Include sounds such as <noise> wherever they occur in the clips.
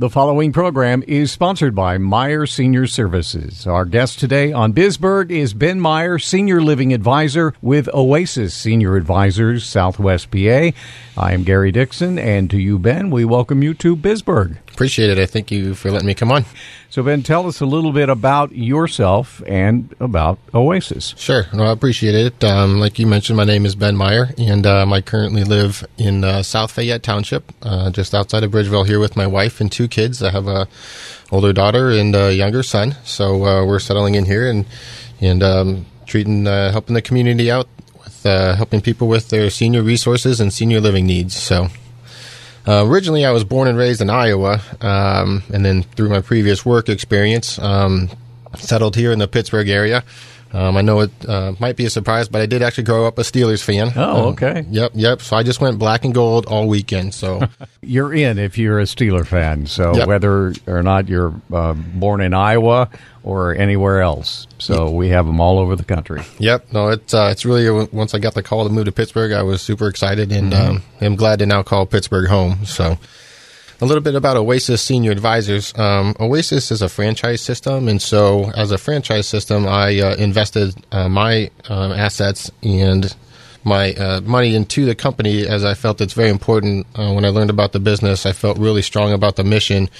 The following program is sponsored by Meyer Senior Services. Our guest today on Bisburg is Ben Meyer, Senior Living Advisor with Oasis Senior Advisors, Southwest PA. I am Gary Dixon, and to you, Ben, we welcome you to Bisburg. Appreciate it. I thank you for letting me come on. So, Ben, tell us a little bit about yourself and about Oasis. Sure. No, I appreciate it. Um, like you mentioned, my name is Ben Meyer, and um, I currently live in uh, South Fayette Township, uh, just outside of Bridgeville, here with my wife and two kids. I have a older daughter and a younger son, so uh, we're settling in here and and um, treating, uh, helping the community out with uh, helping people with their senior resources and senior living needs. So. Uh, originally, I was born and raised in Iowa, um, and then through my previous work experience, um, settled here in the Pittsburgh area. Um, I know it uh, might be a surprise, but I did actually grow up a Steelers fan. Oh, Um, okay. Yep, yep. So I just went black and gold all weekend. So <laughs> You're in if you're a Steeler fan. So, Yep. whether or not you're uh, born in Iowa or anywhere else. So, we have them all over the country. Yep, no, it's uh, it's really once I got the call to move to Pittsburgh, I was super excited, and Mm-hmm. um, I'm glad to now call Pittsburgh home. So, a little bit about Oasis Senior Advisors. Um, Oasis is a franchise system, and so as a franchise system, I uh, invested uh, my um, assets and my uh, money into the company as I felt it's very important. Uh, when I learned about the business, I felt really strong about the mission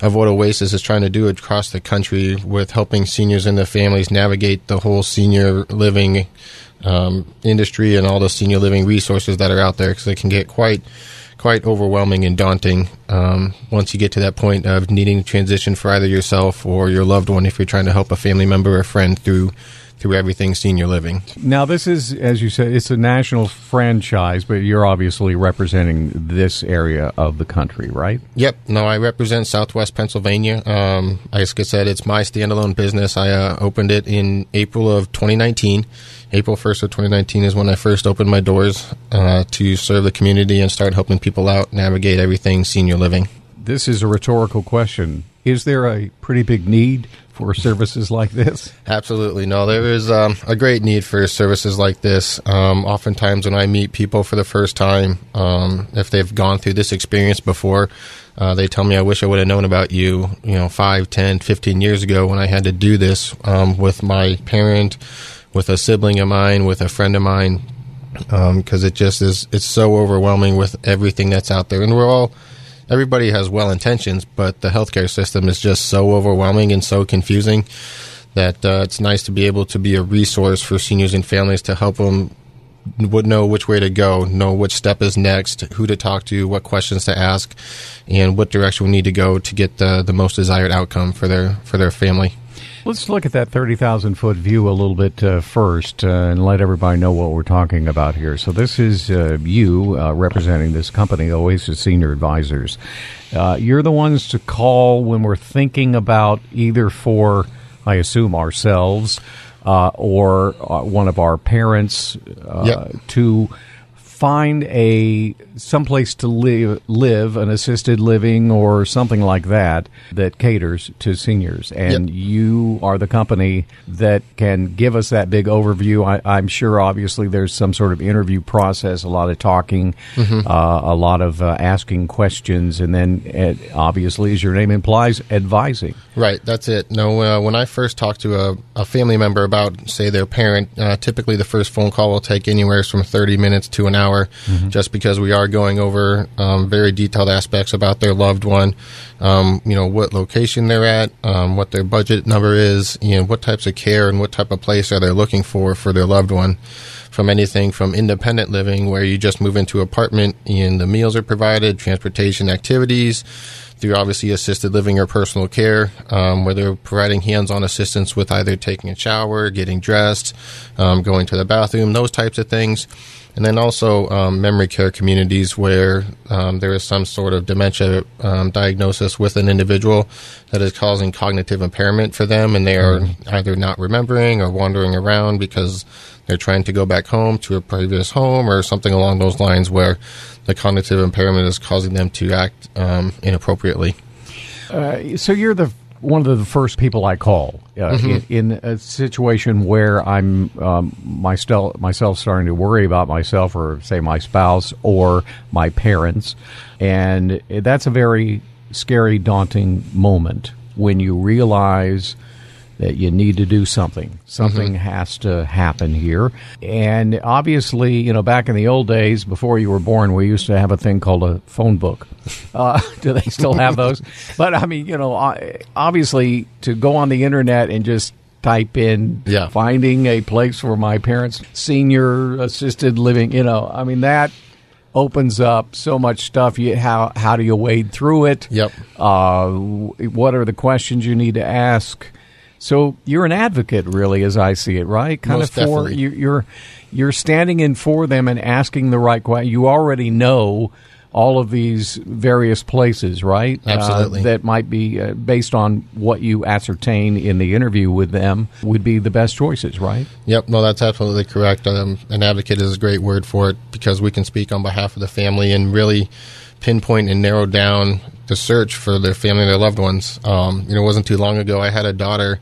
of what Oasis is trying to do across the country with helping seniors and their families navigate the whole senior living um, industry and all the senior living resources that are out there because it can get quite quite overwhelming and daunting um, once you get to that point of needing transition for either yourself or your loved one if you're trying to help a family member or friend through through everything senior living. Now, this is, as you said, it's a national franchise, but you're obviously representing this area of the country, right? Yep. No, I represent Southwest Pennsylvania. Um, like I said, it's my standalone business. I uh, opened it in April of 2019. April 1st of 2019 is when I first opened my doors uh, to serve the community and start helping people out navigate everything senior living. This is a rhetorical question. Is there a pretty big need for services like this? Absolutely. No, there is um, a great need for services like this. Um, oftentimes, when I meet people for the first time, um, if they've gone through this experience before, uh, they tell me, I wish I would have known about you, you know, 5, 10, 15 years ago when I had to do this um, with my parent, with a sibling of mine, with a friend of mine, because it just is, it's so overwhelming with everything that's out there. And we're all, everybody has well intentions, but the healthcare system is just so overwhelming and so confusing that uh, it's nice to be able to be a resource for seniors and families to help them would know which way to go, know which step is next, who to talk to, what questions to ask, and what direction we need to go to get the, the most desired outcome for their for their family. Let's look at that 30,000 foot view a little bit uh, first uh, and let everybody know what we're talking about here. So, this is uh, you uh, representing this company, Oasis Senior Advisors. Uh, you're the ones to call when we're thinking about either for, I assume, ourselves uh, or uh, one of our parents uh, Yep. to find a someplace to live, live an assisted living or something like that that caters to seniors. And Yep. you are the company that can give us that big overview. I, I'm sure, obviously, there's some sort of interview process, a lot of talking, Mm-hmm. uh, a lot of uh, asking questions, and then, obviously, as your name implies, advising. Right, that's it. No, uh, when I first talk to a, a family member about, say, their parent, uh, typically the first phone call will take anywhere from 30 minutes to an hour, just because we are going over um, very detailed aspects about their loved one, um, you know, what location they're at, um, what their budget number is, you know, what types of care and what type of place are they looking for for their loved one. From anything from independent living, where you just move into an apartment and the meals are provided, transportation activities, through obviously assisted living or personal care, um, where they're providing hands-on assistance with either taking a shower, getting dressed, um, going to the bathroom, those types of things. And then also um, memory care communities where um, there is some sort of dementia um, diagnosis with an individual that is causing cognitive impairment for them, and they are either not remembering or wandering around because they're trying to go back home to a previous home or something along those lines where the cognitive impairment is causing them to act um, inappropriately. Uh, so you're the one of the first people I call uh, in, in a situation where I'm um, myself myself starting to worry about myself, or say my spouse or my parents, and that's a very scary, daunting moment when you realize that you need to do something. Something has to happen here. And obviously, you know, back in the old days, before you were born, we used to have a thing called a phone book. Uh, <laughs> do they still have those? but I mean, you know, obviously, to go on the internet and just type in Yeah. finding a place for my parents, senior assisted living, you know, I mean, that opens up so much stuff. You, how, how do you wade through it? Yep. uh, what are the questions you need to ask so you're an advocate really as i see it right? Kind Most of for you, you're you're standing in for them and asking the right question you already know all of these various places right? Uh, Absolutely. that might be uh, based on what you ascertain in the interview with them would be the best choices right? Yep, no, that's absolutely correct. Um, an advocate is a great word for it because we can speak on behalf of the family and really pinpoint and narrow down the search for their family and their loved ones. Um, you know, it wasn't too long ago I had a daughter.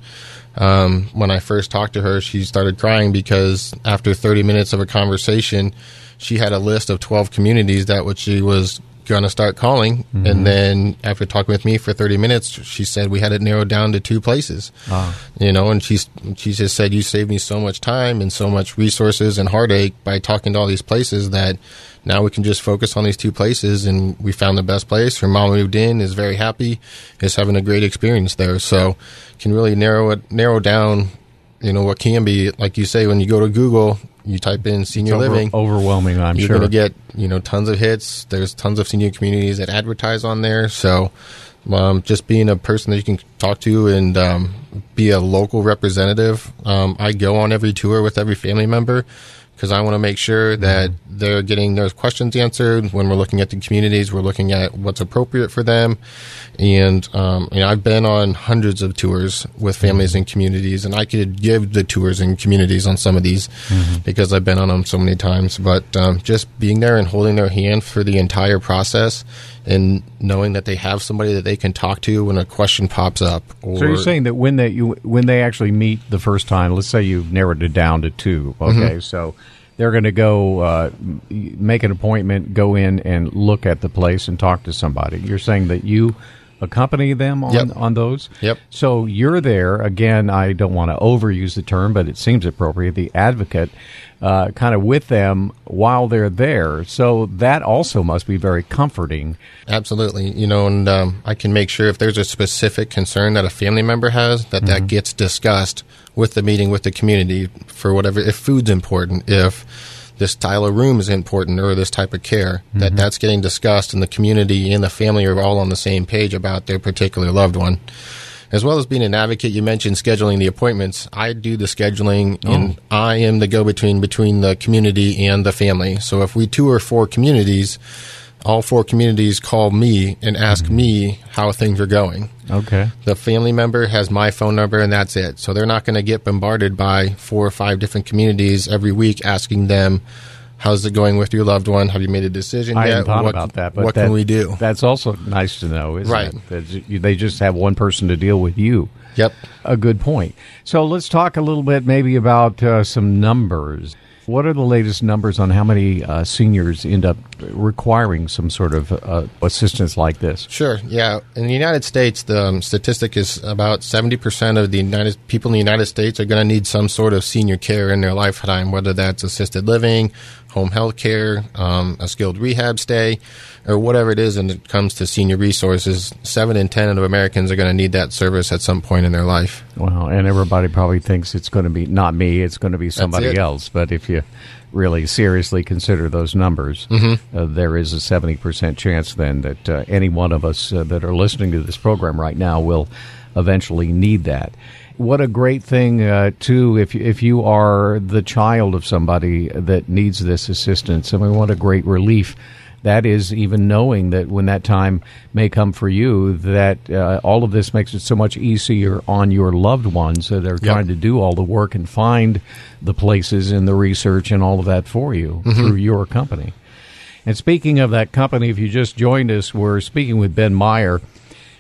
Um, when I first talked to her, she started crying because after 30 minutes of a conversation, she had a list of 12 communities that what she was to start calling. And mm-hmm. then after talking with me for 30 minutes, she said we had it narrowed down to two places. Ah. You know, and she's, she just said, you saved me so much time and so much resources and heartache by talking to all these places that now we can just focus on these two places and we found the best place. Her mom moved in, is very happy, is having a great experience there. So can really narrow it, narrow down, you know, what can be, like you say, when you go to Google, you type in senior Over- living overwhelming i'm sure. you're going to get you know tons of hits. There's tons of senior communities that advertise on there. So um, just being a person that you can talk to and um, be a local representative. Um, I go on every tour with every family member because I want to make sure that they're getting their questions answered. When we're looking at the communities, we're looking at what's appropriate for them. And um, you know, I've been on hundreds of tours with families and communities, and I could give the tours and communities on some of these because I've been on them so many times. But um, just being there and holding their hand for the entire process, and knowing that they have somebody that they can talk to when a question pops up. Or, So you're saying that when they you when they actually meet the first time, let's say you've narrowed it down to two. Okay, so they're going to go uh, make an appointment, go in and look at the place and talk to somebody. You're saying that you accompany them on Yep. on those. Yep. So you're there again. I don't want to overuse the term, but it seems appropriate. The advocate, uh, kind of with them while they're there. So that also must be very comforting. Absolutely. You know, and um, I can make sure if there's a specific concern that a family member has, that that gets discussed with the meeting with the community for whatever, if food's important, if this style of room is important or this type of care, that mm-hmm. that's getting discussed and the community and the family are all on the same page about their particular loved one. As well as being an advocate, you mentioned scheduling the appointments. I do the scheduling, oh. and I am the go-between between the community and the family. So if we tour four communities, all four communities call me and ask me how things are going. Okay. The family member has my phone number, and that's it. So they're not going to get bombarded by four or five different communities every week asking them, "How's it going with your loved one? Have you made a decision I yet? hadn't thought what about that. But what that- can we do?" That's also nice to know, isn't Right. it? They just have one person to deal with you. Yep. A good point. So let's talk a little bit maybe about uh, some numbers. What are the latest numbers on how many uh, seniors end up requiring some sort of uh, assistance like this? Sure. Yeah. In the United States, the um, statistic is about seventy percent of the United people in the United States are going to need some sort of senior care in their lifetime, whether that's assisted living, home health care, um, a skilled rehab stay, or whatever it is. And it comes to senior resources, seven in ten of Americans are going to need that service at some point in their life. Well, and everybody probably thinks it's going to be not me; it's going to be somebody else. But if you really seriously consider those numbers, mm-hmm. uh, there is a 70% chance then that uh, any one of us uh, that are listening to this program right now will eventually need that. What a great thing, uh, too, if, if you are the child of somebody that needs this assistance. I mean, what a great relief that is even knowing that when that time may come for you, that uh, all of this makes it so much easier on your loved ones that are yep. trying to do all the work and find the places and the research and all of that for you mm-hmm. through your company. And speaking of that company, if you just joined us, we're speaking with Ben Meyer.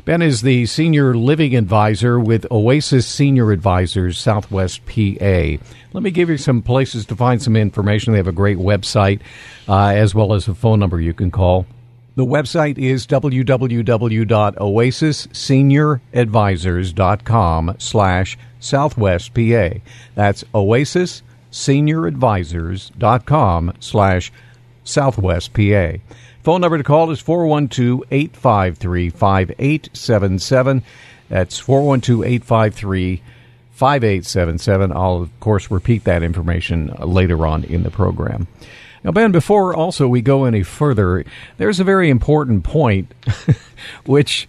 Ben is the senior living advisor with Oasis Senior Advisors, Southwest PA. Let me give you some places to find some information. They have a great website uh, as well as a phone number you can call. The website is www.oasissenioradvisors.com slash southwest PA. That's oasissenioradvisors.com slash southwest PA. Phone number to call is 412 853 5877. That's 412 853 5877. I'll, of course, repeat that information later on in the program. Now, Ben, before also we go any further, there's a very important point <laughs> which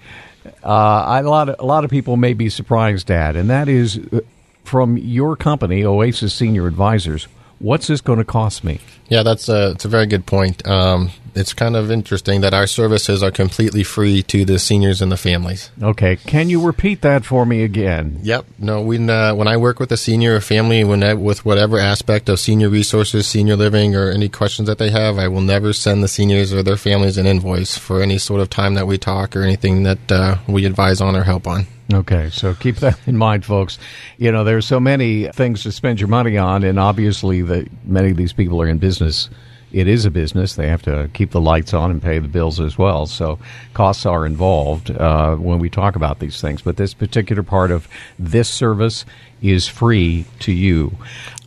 uh, a, lot of, a lot of people may be surprised at, and that is uh, from your company, Oasis Senior Advisors. What's this going to cost me? Yeah, that's a, it's a very good point. Um, it's kind of interesting that our services are completely free to the seniors and the families. Okay, can you repeat that for me again? Yep. No, when uh, when I work with a senior or family, when I, with whatever aspect of senior resources, senior living, or any questions that they have, I will never send the seniors or their families an invoice for any sort of time that we talk or anything that uh, we advise on or help on. Okay, so keep that in mind, folks. You know, there's so many things to spend your money on, and obviously, the many of these people are in business it is a business. They have to keep the lights on and pay the bills as well. So costs are involved uh, when we talk about these things. But this particular part of this service is free to you.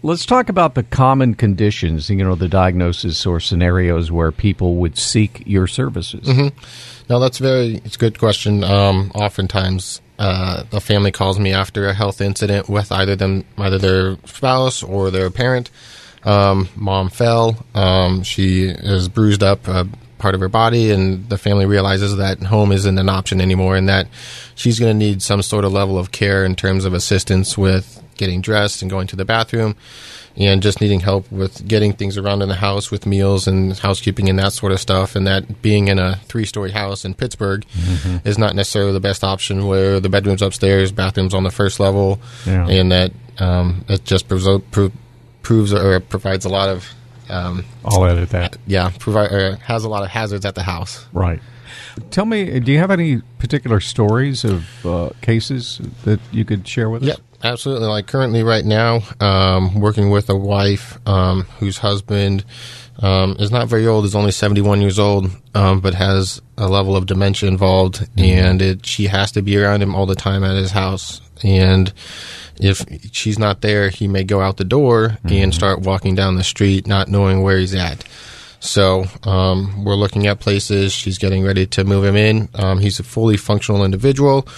Let's talk about the common conditions, you know, the diagnosis or scenarios where people would seek your services. Mm-hmm. That's very, it's a good question. Um, oftentimes, uh, a family calls me after a health incident with either them, either their spouse or their parent um, mom fell. Um, she is bruised up a part of her body, and the family realizes that home isn't an option anymore, and that she's going to need some sort of level of care in terms of assistance with getting dressed and going to the bathroom, and just needing help with getting things around in the house with meals and housekeeping and that sort of stuff. And that being in a three-story house in Pittsburgh mm-hmm. is not necessarily the best option, where the bedrooms upstairs, bathrooms on the first level, yeah. and that um, it just proves proves or provides a lot of. Um, I'll edit that. Yeah, provide has a lot of hazards at the house. Right. Tell me, do you have any particular stories of uh, cases that you could share with us? Yep, absolutely. Like currently, right now, um, working with a wife um, whose husband um, is not very old, is only 71 years old, um, but has a level of dementia involved, mm-hmm. and it, she has to be around him all the time at his house. And if she's not there, he may go out the door mm-hmm. and start walking down the street, not knowing where he's at. So um, we're looking at places. She's getting ready to move him in. Um, he's a fully functional individual,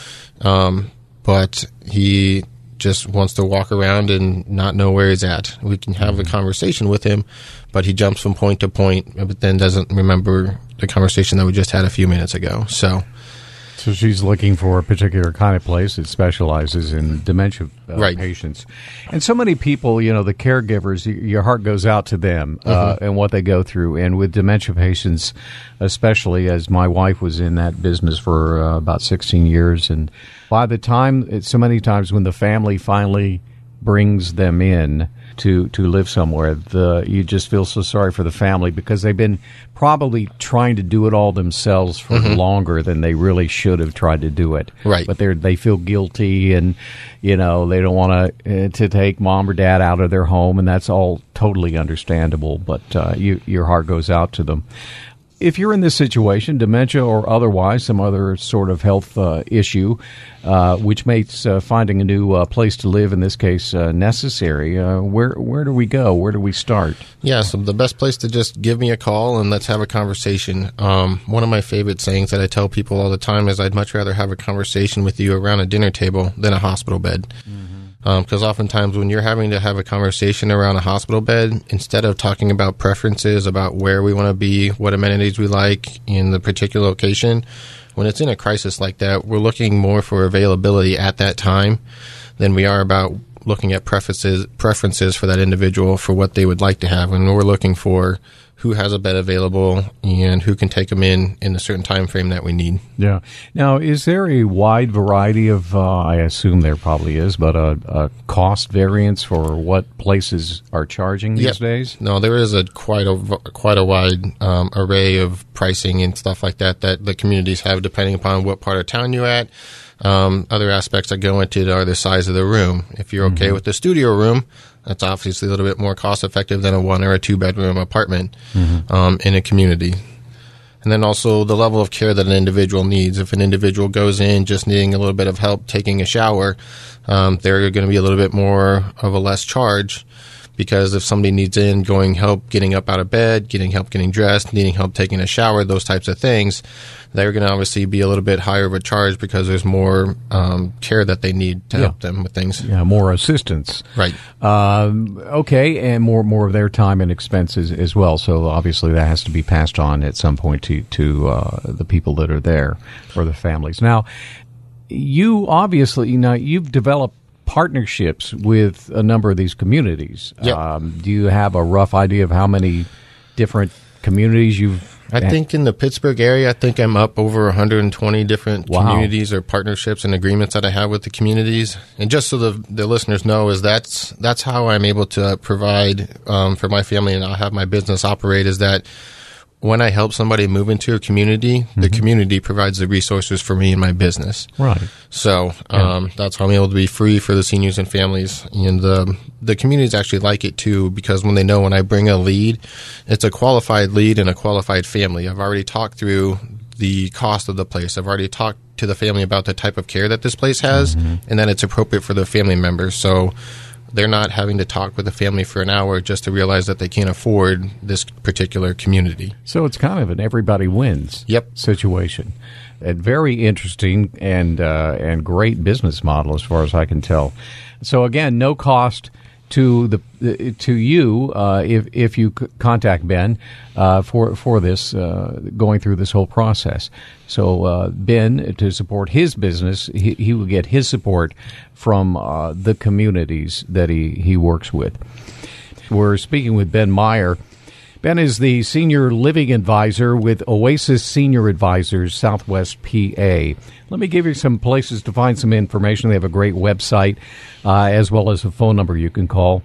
um, but he just wants to walk around and not know where he's at. We can have a mm-hmm. conversation with him, but he jumps from point to point, but then doesn't remember the conversation that we just had a few minutes ago. So so she's looking for a particular kind of place that specializes in dementia uh, right. patients. And so many people, you know, the caregivers, your heart goes out to them uh, mm-hmm. and what they go through. And with dementia patients, especially as my wife was in that business for uh, about 16 years. And by the time, so many times when the family finally brings them in, to to live somewhere. The you just feel so sorry for the family because they've been probably trying to do it all themselves for mm-hmm. longer than they really should have tried to do it. Right. But they they feel guilty and you know they don't want to uh, to take mom or dad out of their home and that's all totally understandable. But uh, you, your heart goes out to them if you're in this situation, dementia or otherwise, some other sort of health uh, issue, uh, which makes uh, finding a new uh, place to live, in this case, uh, necessary, uh, where where do we go? Where do we start? Yeah, so the best place to just give me a call and let's have a conversation. Um, one of my favorite sayings that I tell people all the time is, "I'd much rather have a conversation with you around a dinner table than a hospital bed." Mm-hmm. Um, because oftentimes, when you're having to have a conversation around a hospital bed, instead of talking about preferences, about where we want to be, what amenities we like in the particular location, when it's in a crisis like that, we're looking more for availability at that time than we are about looking at preferences preferences for that individual for what they would like to have, and we're looking for who has a bed available and who can take them in in a certain time frame that we need. Yeah. Now, is there a wide variety of? Uh, I assume there probably is, but a, a, cost variance for what places are charging these yep. days? No, there is a quite a quite a wide um, array of pricing and stuff like that that the communities have, depending upon what part of town you're at. Um, other aspects that go into it are the size of the room. If you're okay mm-hmm. with the studio room, that's obviously a little bit more cost effective than a one or a two bedroom apartment mm-hmm. um, in a community. And then also the level of care that an individual needs. If an individual goes in just needing a little bit of help taking a shower, um, they're going to be a little bit more of a less charge because if somebody needs in going help getting up out of bed, getting help getting dressed, needing help taking a shower, those types of things, they're going to obviously be a little bit higher of a charge because there's more um, care that they need to yeah. help them with things. Yeah, more assistance. Right. Um, okay, and more more of their time and expenses as well. So obviously that has to be passed on at some point to to uh, the people that are there or the families. Now, you obviously you know you've developed partnerships with a number of these communities. Yep. Um, do you have a rough idea of how many different communities you've I think in the Pittsburgh area, I think I'm up over 120 different wow. communities or partnerships and agreements that I have with the communities. And just so the, the listeners know, is that's that's how I'm able to provide um, for my family and I'll have my business operate. Is that when I help somebody move into a community, mm-hmm. the community provides the resources for me and my business. Right. So um, that's how I'm able to be free for the seniors and families, and the the communities actually like it too because when they know when I bring a lead, it's a qualified lead and a qualified family. I've already talked through the cost of the place. I've already talked to the family about the type of care that this place has, mm-hmm. and that it's appropriate for the family members. So they're not having to talk with the family for an hour just to realize that they can't afford this particular community. So it's kind of an everybody wins yep. situation. A very interesting and uh, and great business model as far as I can tell. So again, no cost to the to you uh, if if you contact Ben uh, for for this uh, going through this whole process. So uh, Ben to support his business, he, he will get his support from uh, the communities that he he works with. We're speaking with Ben Meyer. Ben is the senior living advisor with Oasis Senior Advisors, Southwest PA. Let me give you some places to find some information. They have a great website uh, as well as a phone number you can call.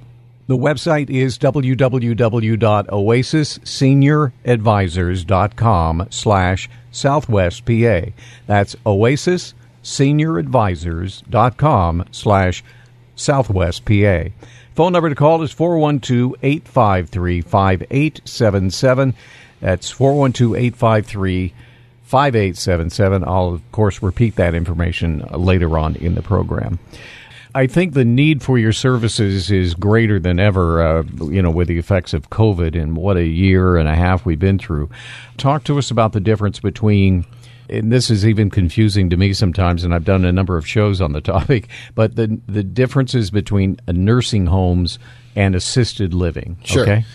The website is www.oasissenioradvisors.com slash southwest PA. That's oasissenioradvisors.com slash southwest PA. Phone number to call is 412 853 5877. That's 412 853 5877. I'll, of course, repeat that information later on in the program. I think the need for your services is greater than ever, uh, you know, with the effects of COVID and what a year and a half we've been through. Talk to us about the difference between and this is even confusing to me sometimes, and I've done a number of shows on the <laughs> topic, but the the differences between nursing homes and assisted living. Sure. Okay?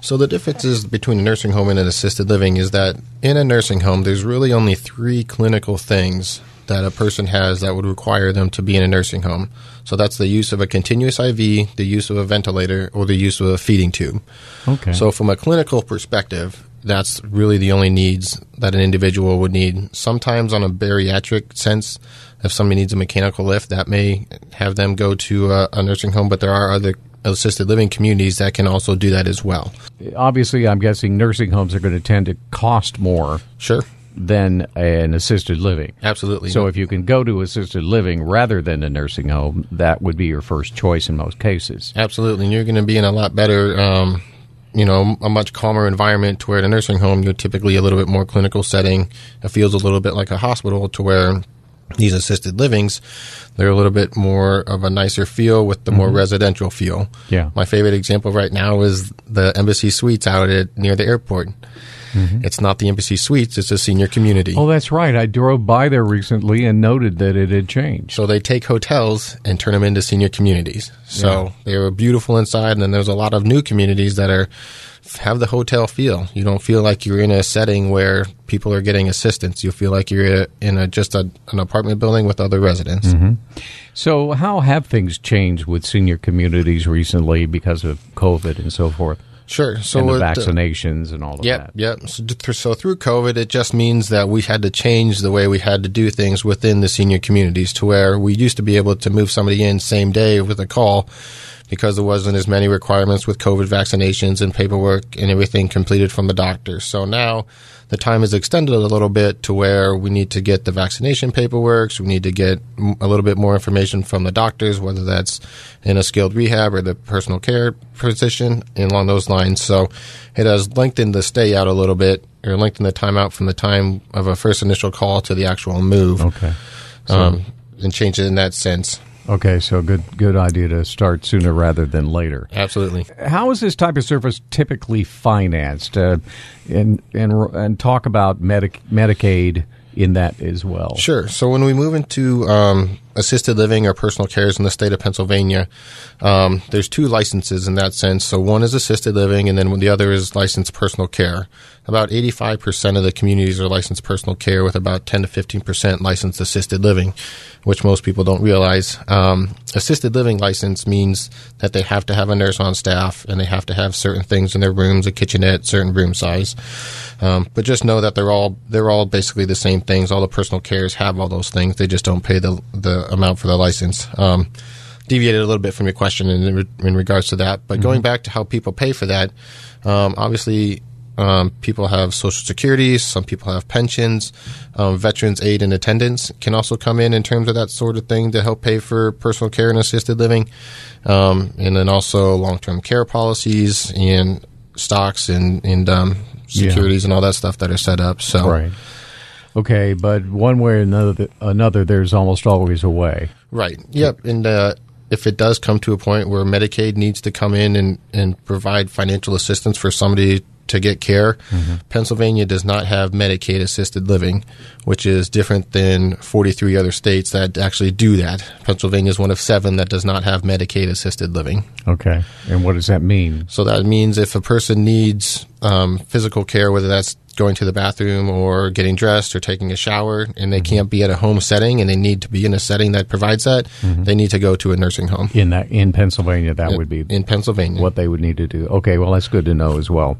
So the differences between a nursing home and an assisted living is that in a nursing home, there's really only three clinical things that a person has that would require them to be in a nursing home. So that's the use of a continuous IV, the use of a ventilator, or the use of a feeding tube. Okay. So from a clinical perspective, that's really the only needs that an individual would need. Sometimes, on a bariatric sense, if somebody needs a mechanical lift, that may have them go to a, a nursing home, but there are other assisted living communities that can also do that as well. Obviously, I'm guessing nursing homes are going to tend to cost more. Sure. Than an assisted living. Absolutely. So, if you can go to assisted living rather than a nursing home, that would be your first choice in most cases. Absolutely. And you're going to be in a lot better um, you know, a much calmer environment to where at a nursing home, you're typically a little bit more clinical setting. It feels a little bit like a hospital to where these assisted livings, they're a little bit more of a nicer feel with the mm-hmm. more residential feel. Yeah. My favorite example right now is the Embassy Suites out at near the airport. Mm-hmm. It's not the Embassy Suites; it's a senior community. Oh, that's right. I drove by there recently and noted that it had changed. So they take hotels and turn them into senior communities. So they were beautiful inside, and then there's a lot of new communities that are have the hotel feel. You don't feel like you're in a setting where people are getting assistance. You feel like you're in a just a, an apartment building with other residents. Mm-hmm. So, how have things changed with senior communities recently because of COVID and so forth, Sure. So and the it, vaccinations and all of Yep, that? yep. So, th- so through COVID, it just means that we had to change the way we had to do things within the senior communities to where we used to be able to move somebody in same day with a call because there wasn't as many requirements with COVID vaccinations and paperwork and everything completed from the doctor. So now the time is extended a little bit to where we need to get the vaccination paperwork. So we need to get a little bit more information from the doctors, whether that's in a skilled rehab or the personal care position and along those lines. So it has lengthened the stay out a little bit or lengthened the time out from the time of a first initial call to the actual move. Okay. Um, and change it in that sense. Okay, so good good idea to start sooner rather than later. Absolutely. How is this type of service typically financed? Uh, and and and talk about Medic, Medicaid in that as well. Sure. So when we move into um, assisted living or personal cares in the state of Pennsylvania, um, there's two licenses in that sense. So one is assisted living, and then the other is licensed personal care. About 85% of the communities are licensed personal care, with about 10 to 15% licensed assisted living, which most people don't realize. Um, assisted living license means that they have to have a nurse on staff, and they have to have certain things in their rooms, a kitchenette, certain room size. Um, but just know that they're all they're all basically the same things. All the personal cares have all those things. They just don't pay the the amount for the license. Um, deviated a little bit from your question in, in regards to that, but going back to how people pay for that, um, obviously. Um, people have social security. Some people have pensions. Um, veterans aid and attendance can also come in in terms of that sort of thing to help pay for personal care and assisted living, um, and then also long-term care policies and stocks and and um, Yeah. securities and all that stuff that are set up. So Right. Okay, but one way or another, another, there's almost always a way. Right. Yep. And uh, if it does come to a point where Medicaid needs to come in and, and provide financial assistance for somebody to get care, Pennsylvania does not have Medicaid assisted living, which is different than 43 other states that actually do that. Pennsylvania is one of seven that does not have Medicaid assisted living. Okay, and what does that mean? So that means if a person needs um, physical care, whether that's going to the bathroom or getting dressed or taking a shower, and they mm-hmm. can't be at a home setting and they need to be in a setting that provides that, mm-hmm. they need to go to a nursing home In that in Pennsylvania, that would be in Pennsylvania. what they would need to do. Okay, well, that's good to know as well.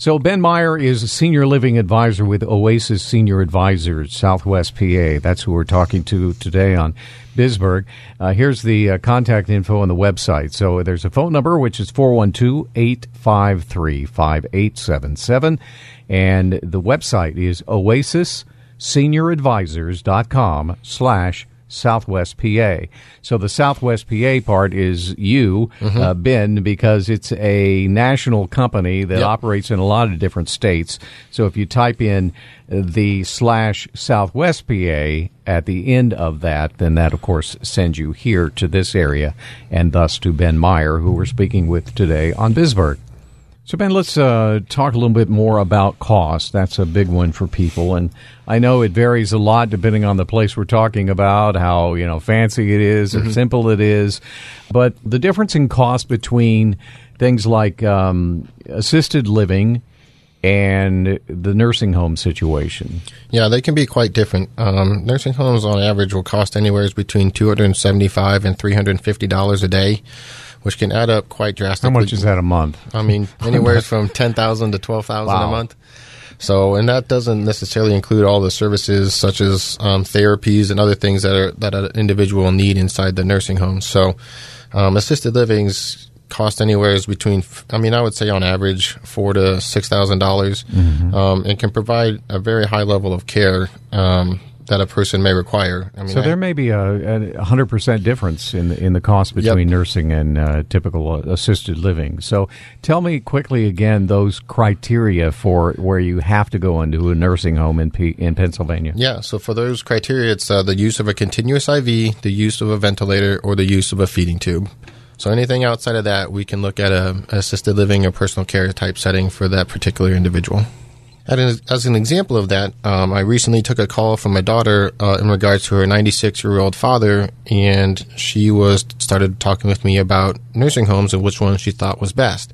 So, Ben Meyer is a senior living advisor with Oasis Senior Advisors, Southwest PA. That's who we're talking to today on Bisberg. Uh, here's the uh, contact info on the website. So, there's a phone number, which is 412 853 5877. And the website is oasisseniorisadvisors.com slash Southwest PA. So the Southwest PA part is you, uh, Ben, because it's a national company that Yep. operates in a lot of different states. So if you type in the slash Southwest PA at the end of that, then that of course sends you here to this area and thus to Ben Meyer, who we're speaking with today on Bisberg. So, Ben, let's uh, talk a little bit more about cost. That's a big one for people, and I know it varies a lot depending on the place we're talking about, how you know fancy it is or simple it is. But the difference in cost between things like um, assisted living and the nursing home situation. Yeah, they can be quite different. Um, nursing homes on average will cost anywhere between two hundred and seventy-five and three hundred and fifty dollars a day, which can add up quite drastically. How much is that a month? I mean, <laughs> anywhere from ten thousand to twelve thousand Wow. a month. So, and that doesn't necessarily include all the services such as um, therapies and other things that are that an individual will need inside the nursing home. So, um, assisted livings cost anywhere is between, I mean, I would say on average four to six thousand dollars, um, and can provide a very high level of care um, that a person may require. I mean, So I- there may be a, hundred percent difference in the, in the cost between nursing and uh, typical uh, assisted living. So tell me quickly again those criteria for where you have to go into a nursing home in P- in Pennsylvania. Yeah, so for those criteria, it's uh, the use of a continuous IV, the use of a ventilator, or the use of a feeding tube. So anything outside of that, we can look at a assisted living or personal care type setting for that particular individual. As, as an example of that, um, I recently took a call from my daughter uh, in regards to her 96 year old father, and she was started talking with me about nursing homes and which one she thought was best.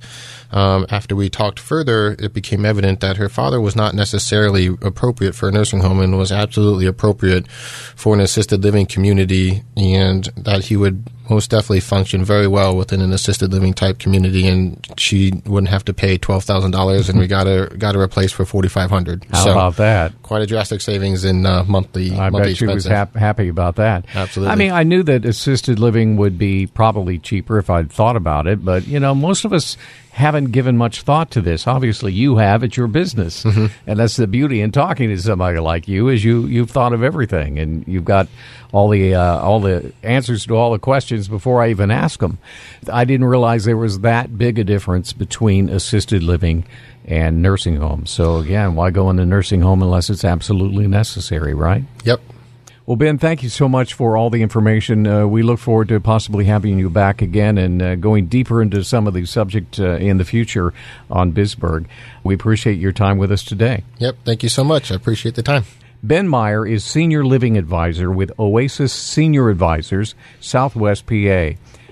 Um, after we talked further, it became evident that her father was not necessarily appropriate for a nursing home and was absolutely appropriate for an assisted living community, and that he would most definitely function very well within an assisted living type community, and she wouldn't have to pay twelve thousand dollars, and we got her got her a place for forty five hundred. How so, about that? Quite a drastic savings in uh, monthly. I monthly bet she was hap- happy about that. Absolutely. I mean, I knew that assisted living would be probably cheaper if I'd thought about it, but you know, most of us haven't given much thought to this. Obviously, you have. It's your business, mm-hmm. and that's the beauty in talking to somebody like you is you you've thought of everything and you've got all the uh, all the answers to all the questions before I even ask them. I didn't realize there was that big a difference between assisted living and nursing homes. So again, why go in a nursing home unless it's absolutely necessary, right? Yep. Well, Ben, thank you so much for all the information. Uh, we look forward to possibly having you back again and uh, going deeper into some of the subject uh, in the future on Bisburg. We appreciate your time with us today. Yep, thank you so much. I appreciate the time. Ben Meyer is Senior Living Advisor with Oasis Senior Advisors, Southwest PA.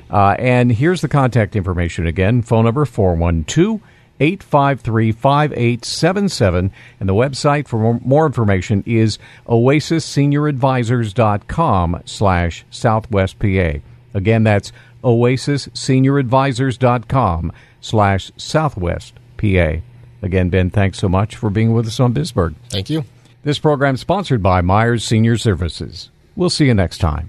Uh, and here's the contact information again phone number 412 853 5877. And the website for more information is oasissenioradvisors.com slash southwest PA. Again, that's oasissenioradvisors.com slash southwest PA. Again, Ben, thanks so much for being with us on Bisburg. Thank you. This program is sponsored by Myers Senior Services. We'll see you next time.